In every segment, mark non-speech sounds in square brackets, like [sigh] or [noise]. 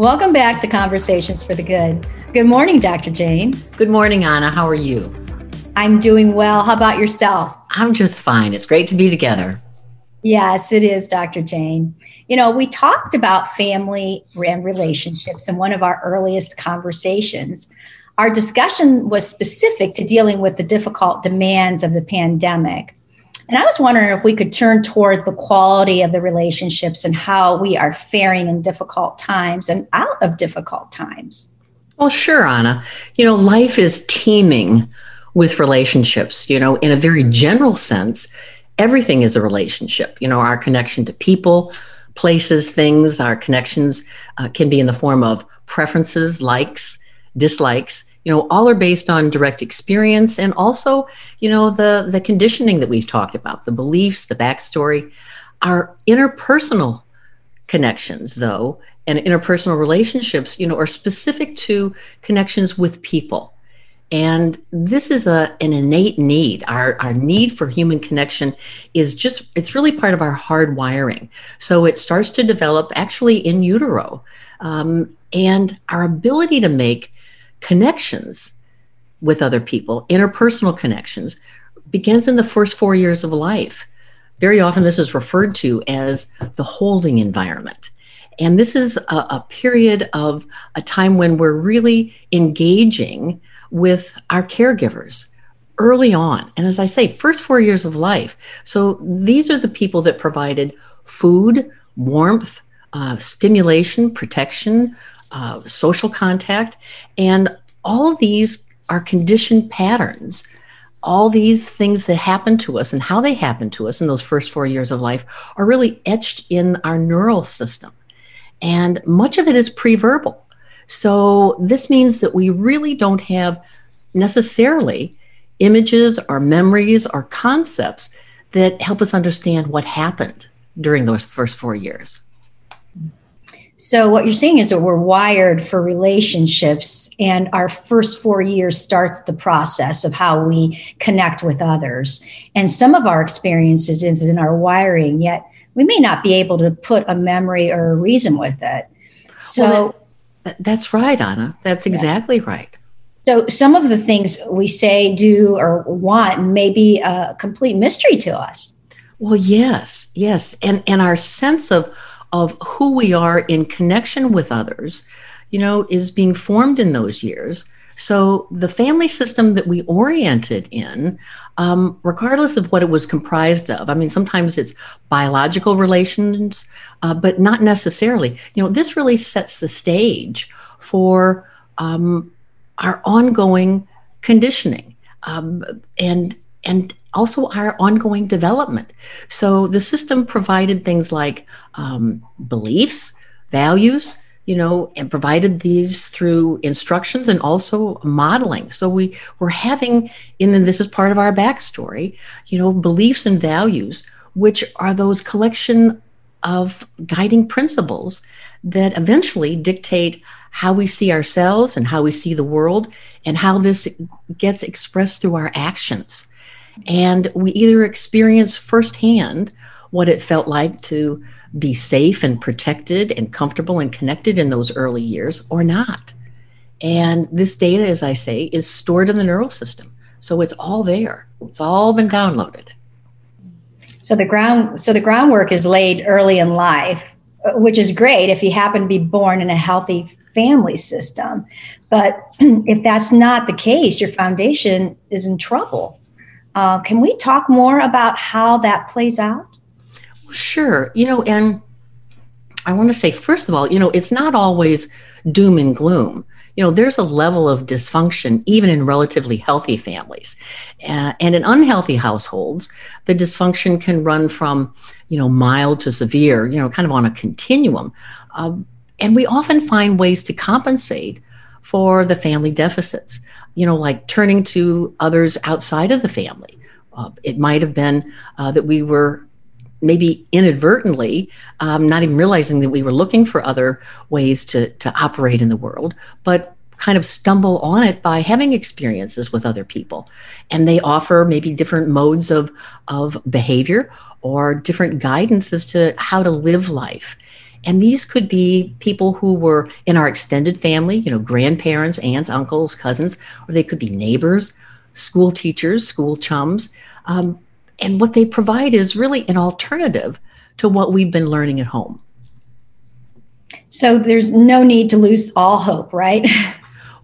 Welcome back to Conversations for the Good. Good morning, Dr. Jane. Good morning, Anna. How are you? I'm doing well. How about yourself? I'm just fine. It's great to be together. Yes, it is, Dr. Jane. You know, we talked about family and relationships in one of our earliest conversations. Our discussion was specific to dealing with the difficult demands of the pandemic. And I was wondering if we could turn toward the quality of the relationships and how we are faring in difficult times and out of difficult times. Well, sure, Anna. You know, life is teeming with relationships. You know, in a very general sense, everything is a relationship. You know, our connection to people, places, things, our connections uh, can be in the form of preferences, likes, dislikes, you know all are based on direct experience and also you know the the conditioning that we've talked about the beliefs the backstory our interpersonal connections though and interpersonal relationships you know are specific to connections with people. And this is a an innate need. Our our need for human connection is just it's really part of our hard wiring. So it starts to develop actually in utero. Um, and our ability to make connections with other people, interpersonal connections, begins in the first four years of life. Very often, this is referred to as the holding environment. And this is a, a, period of a time when we're really engaging with our caregivers early on. And as I say, first four years of life. So these are the people that provided food, warmth, uh, stimulation, protection, uh, social contact, and all these are conditioned patterns. All these things that happen to us and how they happen to us in those first four years of life are really etched in our neural system. And much of it is pre-verbal. So this means that we really don't have necessarily images or memories or concepts that help us understand what happened during those first four years. So, what you're saying is that we're wired for relationships, and our first four years starts the process of how we connect with others. And some of our experiences is in our wiring, yet we may not be able to put a memory or a reason with it. So, well, that, that's right, Anna. That's exactly yeah. right. So, some of the things we say, do, or want may be a complete mystery to us. Well, yes, yes. And, and our sense of, of who we are in connection with others, you know, is being formed in those years. So the family system that we oriented in, um, regardless of what it was comprised of, I mean, sometimes it's biological relations, uh, but not necessarily. You know, this really sets the stage for um, our ongoing conditioning um, and and also our ongoing development. So the system provided things like um, beliefs, values, you know, and provided these through instructions and also modeling. So we were having, and then this is part of our backstory, you know, beliefs and values, which are those collection of guiding principles that eventually dictate how we see ourselves and how we see the world and how this gets expressed through our actions. And we either experience firsthand what it felt like to be safe and protected and comfortable and connected in those early years or not. And this data, as I say, is stored in the neural system. So it's all there. It's all been downloaded. So the ground so the groundwork is laid early in life, which is great if you happen to be born in a healthy family system. But [clears throat] if that's not the case, your foundation is in trouble. Uh, can we talk more about how that plays out? Sure. You know, and I want to say, first of all, you know, it's not always doom and gloom. You know, there's a level of dysfunction even in relatively healthy families. Uh, and in unhealthy households, the dysfunction can run from, you know, mild to severe, you know, kind of on a continuum. Uh, and we often find ways to compensate for the family deficits, you know, like turning to others outside of the family. Uh, it might have been uh, that we were maybe inadvertently, um, not even realizing that we were looking for other ways to, to operate in the world, but kind of stumble on it by having experiences with other people. And they offer maybe different modes of, of behavior or different guidance as to how to live life. And these could be people who were in our extended family, you know, grandparents, aunts, uncles, cousins, or they could be neighbors, school teachers, school chums. Um, and what they provide is really an alternative to what we've been learning at home. So there's no need to lose all hope, right? [laughs]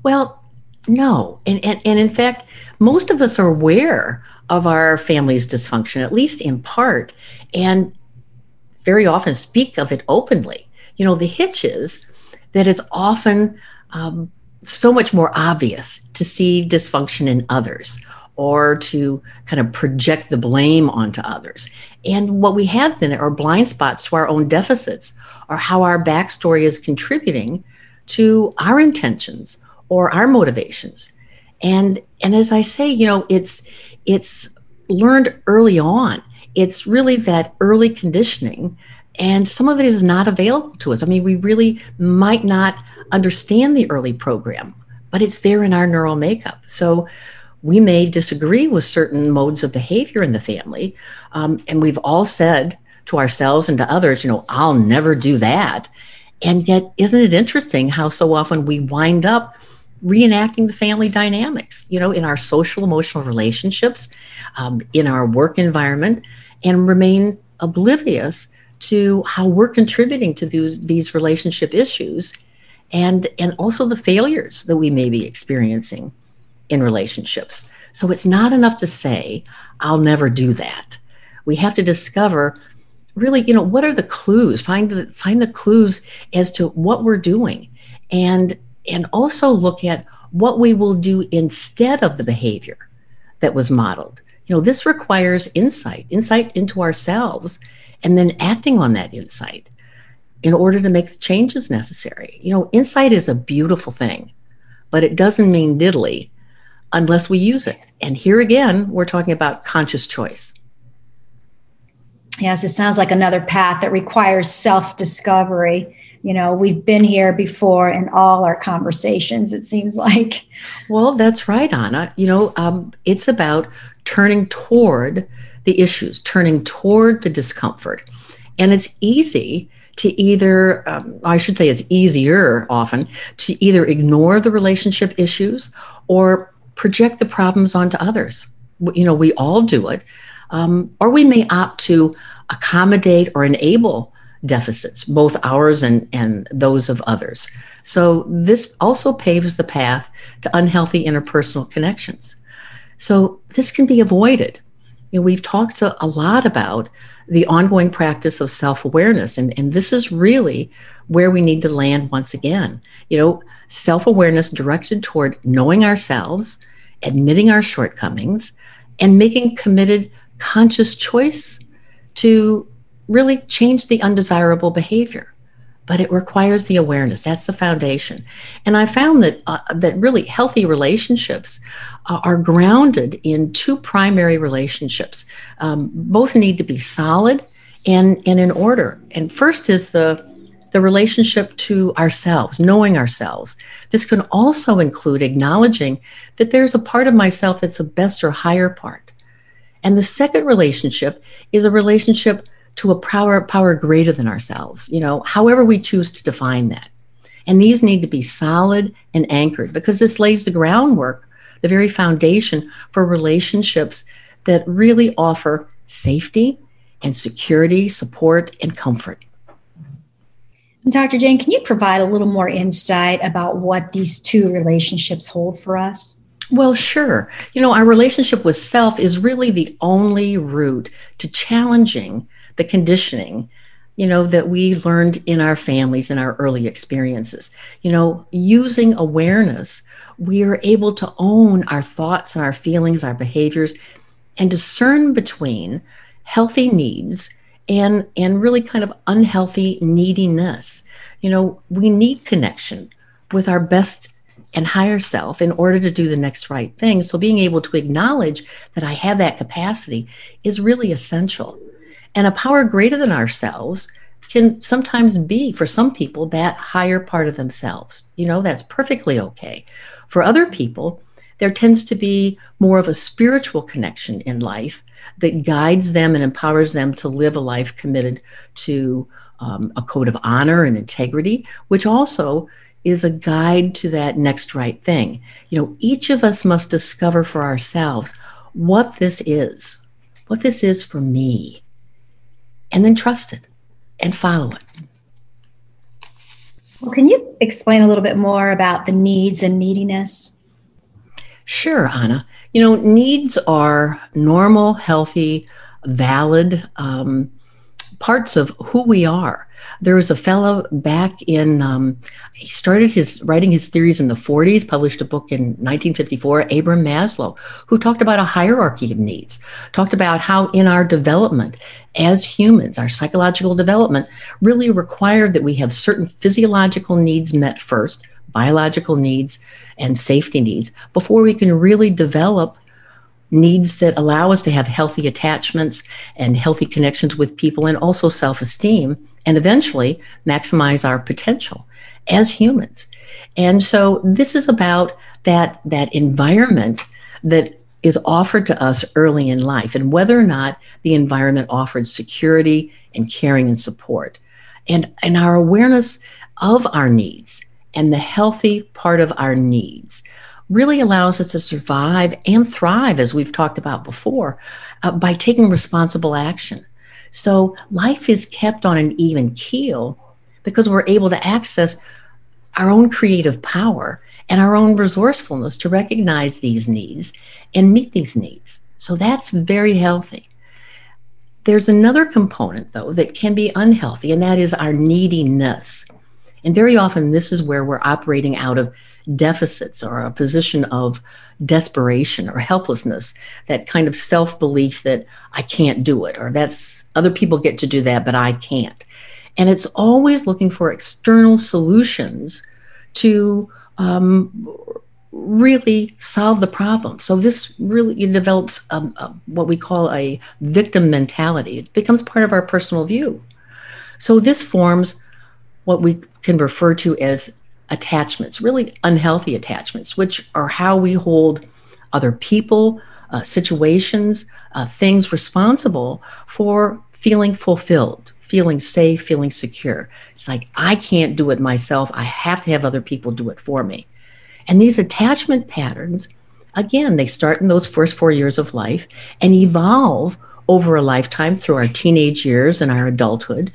Well, no. And, and, and in fact, most of us are aware of our family's dysfunction, at least in part, and very often speak of it openly. You know, the hitch is that it's often um, so much more obvious to see dysfunction in others or to kind of project the blame onto others. And what we have then are blind spots to our own deficits or how our backstory is contributing to our intentions or our motivations. And and as I say, you know, it's it's learned early on. It's really that early conditioning and some of it is not available to us. I mean, we really might not understand the early program, but it's there in our neural makeup. So we may disagree with certain modes of behavior in the family. Um, and we've all said to ourselves and to others, you know, I'll never do that. And yet, isn't it interesting how so often we wind up reenacting the family dynamics, you know, in our social emotional relationships, um, in our work environment, and remain oblivious to how we're contributing to these, these relationship issues and, and also the failures that we may be experiencing in relationships. So it's not enough to say, I'll never do that. We have to discover really, you know, what are the clues? Find the find the clues as to what we're doing and and also look at what we will do instead of the behavior that was modeled. You know, this requires insight, insight into ourselves, and then acting on that insight in order to make the changes necessary. You know, insight is a beautiful thing, but it doesn't mean diddly unless we use it. And here again, we're talking about conscious choice. Yes, it sounds like another path that requires self discovery. You know, we've been here before in all our conversations, it seems [laughs] like. Well, that's right, Anna. You know, um, it's about turning toward the issues, turning toward the discomfort. And it's easy to either, um, I should say, it's easier often to either ignore the relationship issues or project the problems onto others. You know, we all do it. Um, or we may opt to accommodate or enable deficits, both ours and, and those of others. So this also paves the path to unhealthy interpersonal connections. So this can be avoided. You know, we've talked a, a lot about the ongoing practice of self-awareness, and, and this is really where we need to land once again. You know, self awareness directed toward knowing ourselves, admitting our shortcomings, and making committed, conscious choice to really change the undesirable behavior. But it requires the awareness. That's the foundation. And I found that uh, that really healthy relationships uh, are grounded in two primary relationships. Um, both need to be solid and, and in order. And first is the the relationship to ourselves, knowing ourselves. This can also include acknowledging that there's a part of myself that's a best or higher part. And the second relationship is a relationship to a power power greater than ourselves, you know, however we choose to define that. And these need to be solid and anchored because this lays the groundwork, the very foundation for relationships that really offer safety and security, support, and comfort. Dr. Jane, can you provide a little more insight about what these two relationships hold for us? Well, sure. You know, our relationship with self is really the only route to challenging the conditioning, you know, that we learned in our families and our early experiences. You know, using awareness, we are able to own our thoughts and our feelings, our behaviors, and discern between healthy needs and and really kind of unhealthy neediness. You know we need connection with our best and higher self in order to do the next right thing. So being able to acknowledge that i have that capacity is really essential and a power greater than ourselves can sometimes be for some people that higher part of themselves you know that's perfectly okay for other people there tends to be more of a spiritual connection in life that guides them and empowers them to live a life committed to um, a code of honor and integrity, which also is a guide to that next right thing. You know, each of us must discover for ourselves what this is, what this is for me, and then trust it and follow it. Well, can you explain a little bit more about the needs and neediness? Sure, Anna. You know, needs are normal, healthy, valid um, parts of who we are. There was a fellow back in, um, he started his writing his theories in the 40s, published a book in 1954, Abraham Maslow, who talked about a hierarchy of needs, talked about how in our development as humans, our psychological development really required that we have certain physiological needs met first, biological needs and safety needs, before we can really develop needs that allow us to have healthy attachments and healthy connections with people and also self esteem and eventually maximize our potential as humans. And so this is about that, that environment that is offered to us early in life and whether or not the environment offered security and caring and support. And, and our awareness of our needs and the healthy part of our needs really allows us to survive and thrive, as we've talked about before, uh, by taking responsible action. So life is kept on an even keel because we're able to access our own creative power and our own resourcefulness to recognize these needs and meet these needs. So that's very healthy. There's another component, though, that can be unhealthy, and that is our neediness. And very often, this is where we're operating out of deficits or a position of desperation or helplessness, that kind of self belief that I can't do it, or that's other people get to do that, but I can't. And it's always looking for external solutions to um, really solve the problem. So this really develops a, a, what we call a victim mentality. It becomes part of our personal view. So this forms what we can refer to as attachments, really unhealthy attachments, which are how we hold other people, uh, situations, uh, things responsible for feeling fulfilled, feeling safe, feeling secure. It's like, I can't do it myself. I have to have other people do it for me. And these attachment patterns, again, they start in those first four years of life and evolve over a lifetime through our teenage years and our adulthood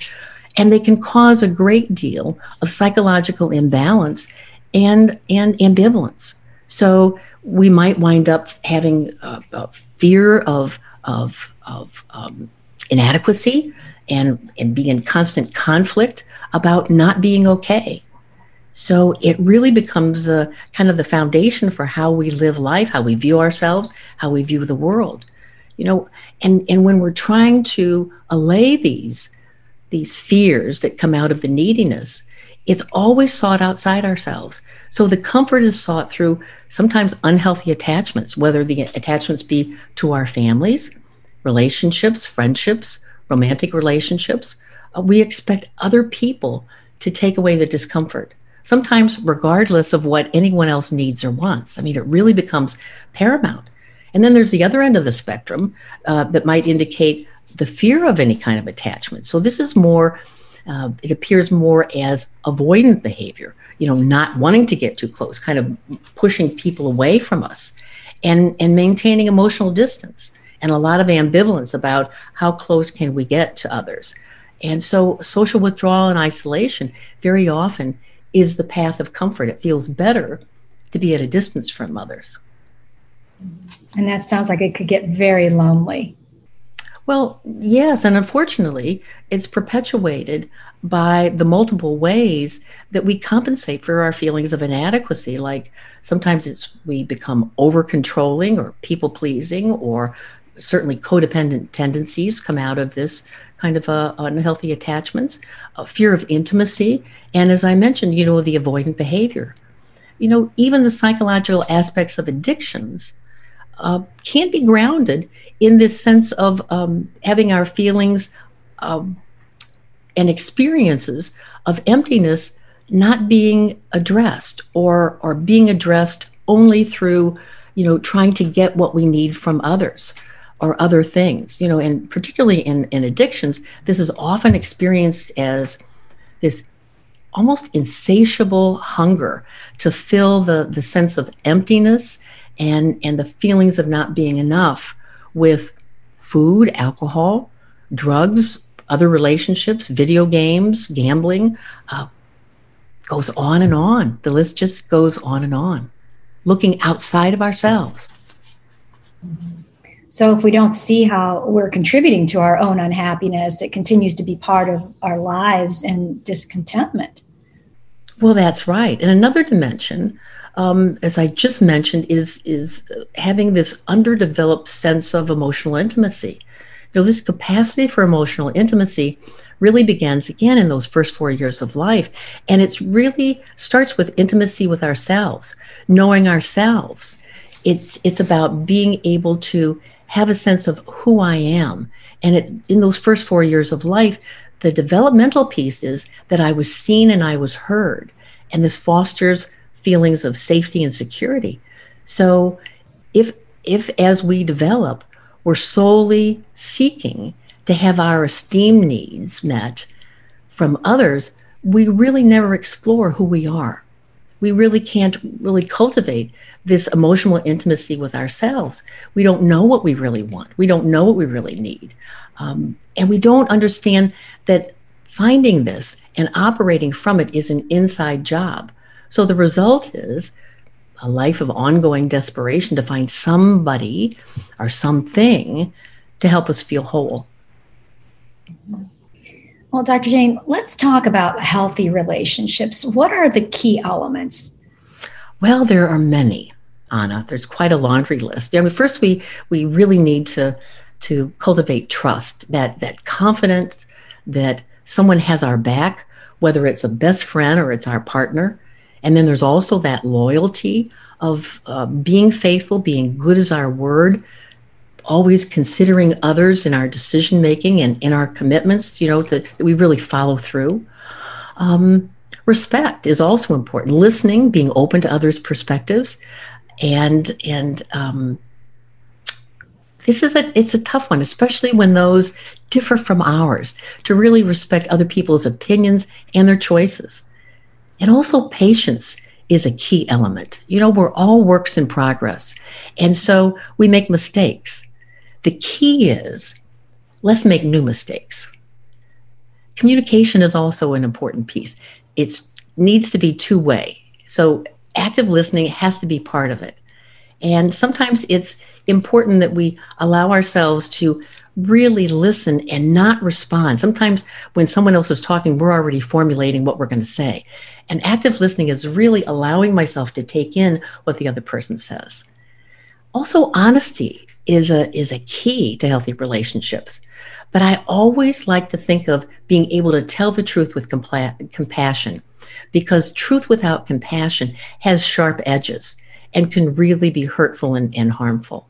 and they can cause a great deal of psychological imbalance and and ambivalence. So we might wind up having a, a fear of of of um, inadequacy and and being in constant conflict about not being okay. So it really becomes the kind of the foundation for how we live life, how we view ourselves, how we view the world. You know, and and when we're trying to allay these these fears that come out of the neediness, it's always sought outside ourselves. So the comfort is sought through sometimes unhealthy attachments, whether the attachments be to our families, relationships, friendships, romantic relationships. Uh, we expect other people to take away the discomfort, sometimes regardless of what anyone else needs or wants. I mean, it really becomes paramount. And then there's the other end of the spectrum uh, that might indicate the fear of any kind of attachment. So this is more, uh, it appears more as avoidant behavior, you know, not wanting to get too close, kind of pushing people away from us and, and maintaining emotional distance and a lot of ambivalence about how close can we get to others. And so social withdrawal and isolation very often is the path of comfort. It feels better to be at a distance from others. And that sounds like it could get very lonely. Well, yes, and unfortunately, it's perpetuated by the multiple ways that we compensate for our feelings of inadequacy. Like sometimes it's we become over controlling or people pleasing, or certainly codependent tendencies come out of this kind of uh, unhealthy attachments, a fear of intimacy, and as I mentioned, you know, the avoidant behavior. You know, even the psychological aspects of addictions uh, can't be grounded in this sense of um, having our feelings um, and experiences of emptiness not being addressed or or being addressed only through you know trying to get what we need from others or other things, you know, and particularly in, in addictions, this is often experienced as this almost insatiable hunger to fill the, the sense of emptiness and, and the feelings of not being enough with food, alcohol, drugs, other relationships, video games, gambling, uh, goes on and on. The list just goes on and on, looking outside of ourselves. So, if we don't see how we're contributing to our own unhappiness, it continues to be part of our lives and discontentment. Well, that's right. And another dimension, um, as I just mentioned, is is having this underdeveloped sense of emotional intimacy. You know, this capacity for emotional intimacy really begins again in those first four years of life. And it's really starts with intimacy with ourselves, knowing ourselves. It's it's about being able to have a sense of who I am. And it's in those first four years of life, the developmental piece is that I was seen and I was heard. And this fosters feelings of safety and security. So if if as we develop, we're solely seeking to have our esteem needs met from others, we really never explore who we are. We really can't really cultivate this emotional intimacy with ourselves. We don't know what we really want. We don't know what we really need. Um, and we don't understand that finding this and operating from it is an inside job. So the result is a life of ongoing desperation to find somebody or something to help us feel whole. Well, Dr. Jane, let's talk about healthy relationships. What are the key elements? Well, there are many, Anna. There's quite a laundry list. I mean, first we we really need to to cultivate trust, that that confidence that someone has our back, whether it's a best friend or it's our partner. And then there's also that loyalty of uh, being faithful, being good as our word, always considering others in our decision making and in our commitments, you know, that, that we really follow through. Um, respect is also important. Listening, being open to others' perspectives, and and um, this is a it's a tough one, especially when those differ from ours. To really respect other people's opinions and their choices, and also patience is a key element. You know, we're all works in progress. And so we make mistakes. The key is let's make new mistakes. Communication is also an important piece. It needs to be two way. So active listening has to be part of it. And sometimes it's important that we allow ourselves to really listen and not respond. Sometimes when someone else is talking, we're already formulating what we're going to say. And active listening is really allowing myself to take in what the other person says. Also, honesty is a is a key to healthy relationships. But I always like to think of being able to tell the truth with compla- compassion because truth without compassion has sharp edges and can really be hurtful and, and harmful.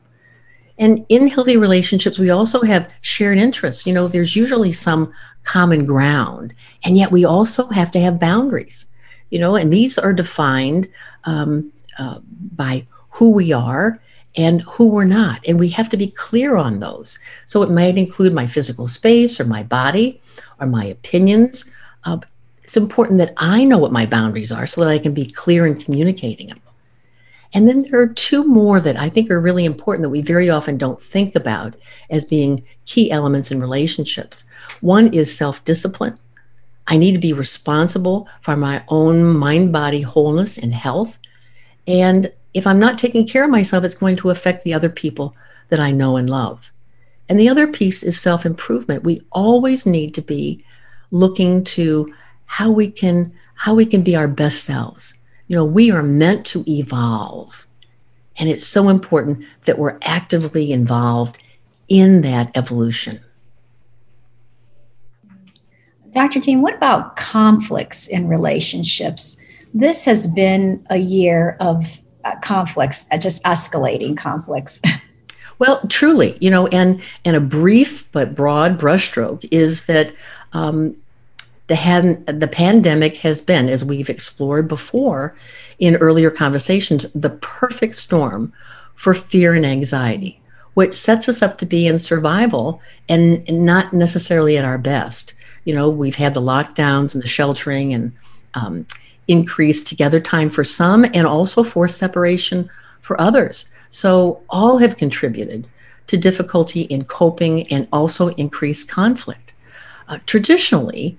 And in healthy relationships, we also have shared interests. You know, there's usually some common ground, and yet we also have to have boundaries. You know, and these are defined um, uh, by who we are and who we're not. And we have to be clear on those. So it might include my physical space or my body or my opinions. Uh, it's important that I know what my boundaries are so that I can be clear in communicating them. And then there are two more that I think are really important that we very often don't think about as being key elements in relationships. One is self discipline. I need to be responsible for my own mind body wholeness and health. And if I'm not taking care of myself, it's going to affect the other people that I know and love. And the other piece is self improvement. We always need to be looking to how we can how we can be our best selves you know, we are meant to evolve. And it's so important that we're actively involved in that evolution. Dr. Jane, what about conflicts in relationships? This has been a year of uh, conflicts, uh, just escalating conflicts. [laughs] Well, truly, you know, and and a brief but broad brushstroke is that um, the, the pandemic has been, as we've explored before in earlier conversations, the perfect storm for fear and anxiety. which sets us up to be in survival and not necessarily at our best. You know, we've had the lockdowns and the sheltering and um, increased together time for some and also forced separation for others. So, all have contributed to difficulty in coping and also increased conflict. Uh, traditionally,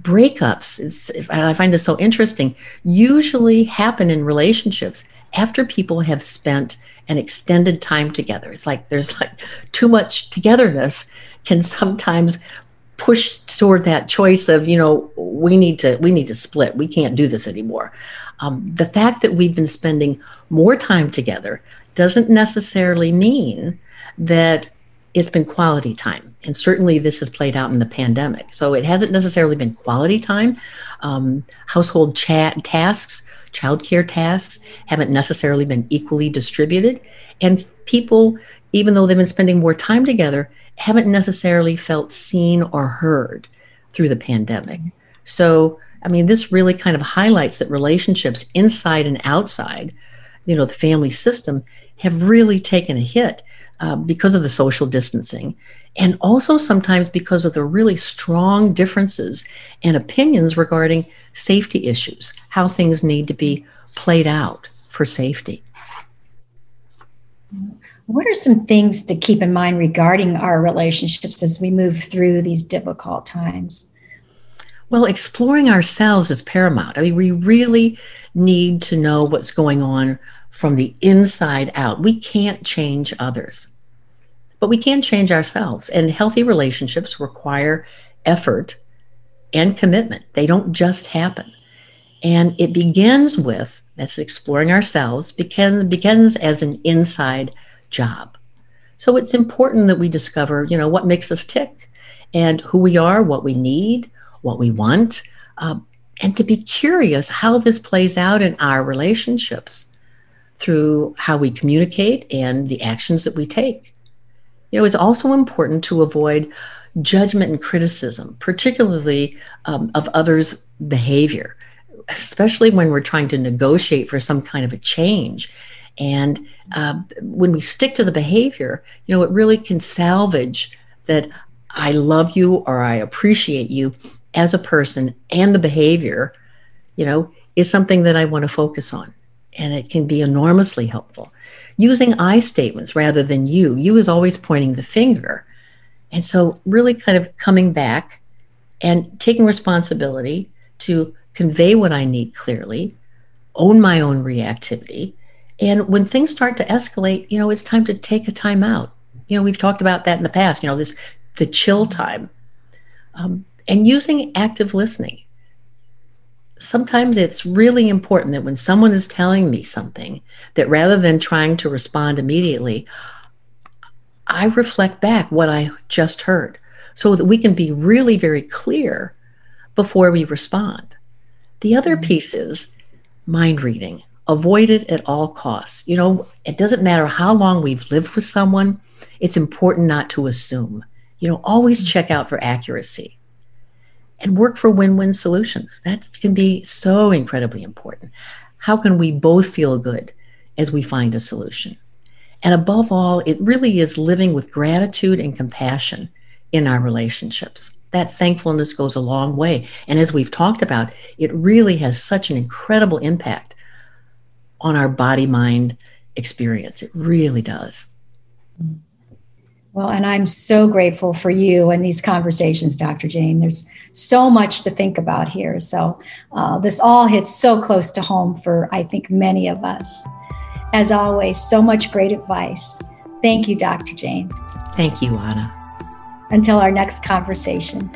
breakups, I find this so interesting, usually happen in relationships after people have spent an extended time together. It's like there's like too much togetherness can sometimes push toward that choice of you know we need to we need to split we can't do this anymore um, the fact that we've been spending more time together doesn't necessarily mean that it's been quality time. And certainly this has played out in the pandemic. So it hasn't necessarily been quality time. Um, household chat tasks, childcare tasks haven't necessarily been equally distributed. And people, even though they've been spending more time together, haven't necessarily felt seen or heard through the pandemic. So, I mean, this really kind of highlights that relationships inside and outside, you know, the family system have really taken a hit uh, because of the social distancing, and also sometimes because of the really strong differences and opinions regarding safety issues, how things need to be played out for safety. What are some things to keep in mind regarding our relationships as we move through these difficult times? Well, exploring ourselves is paramount. I mean, we really need to know what's going on from the inside out. We can't change others, but we can change ourselves. And healthy relationships require effort and commitment, they don't just happen. And it begins with that's exploring ourselves, begin, begins as an inside job. So it's important that we discover, you know, what makes us tick and who we are, what we need, what we want, uh, and to be curious how this plays out in our relationships through how we communicate and the actions that we take. You know, it's also important to avoid judgment and criticism, particularly um, of others' behavior, especially when we're trying to negotiate for some kind of a change. And uh, when we stick to the behavior, you know, it really can salvage that I love you or I appreciate you as a person and the behavior, you know, is something that I want to focus on and it can be enormously helpful. Using I statements rather than you, you is always pointing the finger. And so, really kind of coming back and taking responsibility to convey what I need clearly, own my own reactivity. And when things start to escalate, you know, it's time to take a time out. You know, we've talked about that in the past, you know, this the chill time. Um, and using active listening sometimes it's really important that when someone is telling me something, that rather than trying to respond immediately, I reflect back what I just heard so that we can be really very clear before we respond. The other mm-hmm. piece is mind reading. Avoid it at all costs. You know, it doesn't matter how long we've lived with someone, it's important not to assume. You know, always mm-hmm. check out for accuracy and work for win win solutions. That can be so incredibly important. How can we both feel good as we find a solution? And above all, it really is living with gratitude and compassion in our relationships. That thankfulness goes a long way. And as we've talked about, it really has such an incredible impact on our body mind experience. It really does. Mm-hmm. Well, and I'm so grateful for you and these conversations, Dr. Jane. There's so much to think about here. So, uh, this all hits so close to home for, I think, many of us. As always, so much great advice. Thank you, Dr. Jane. Thank you, Anna. Until our next conversation.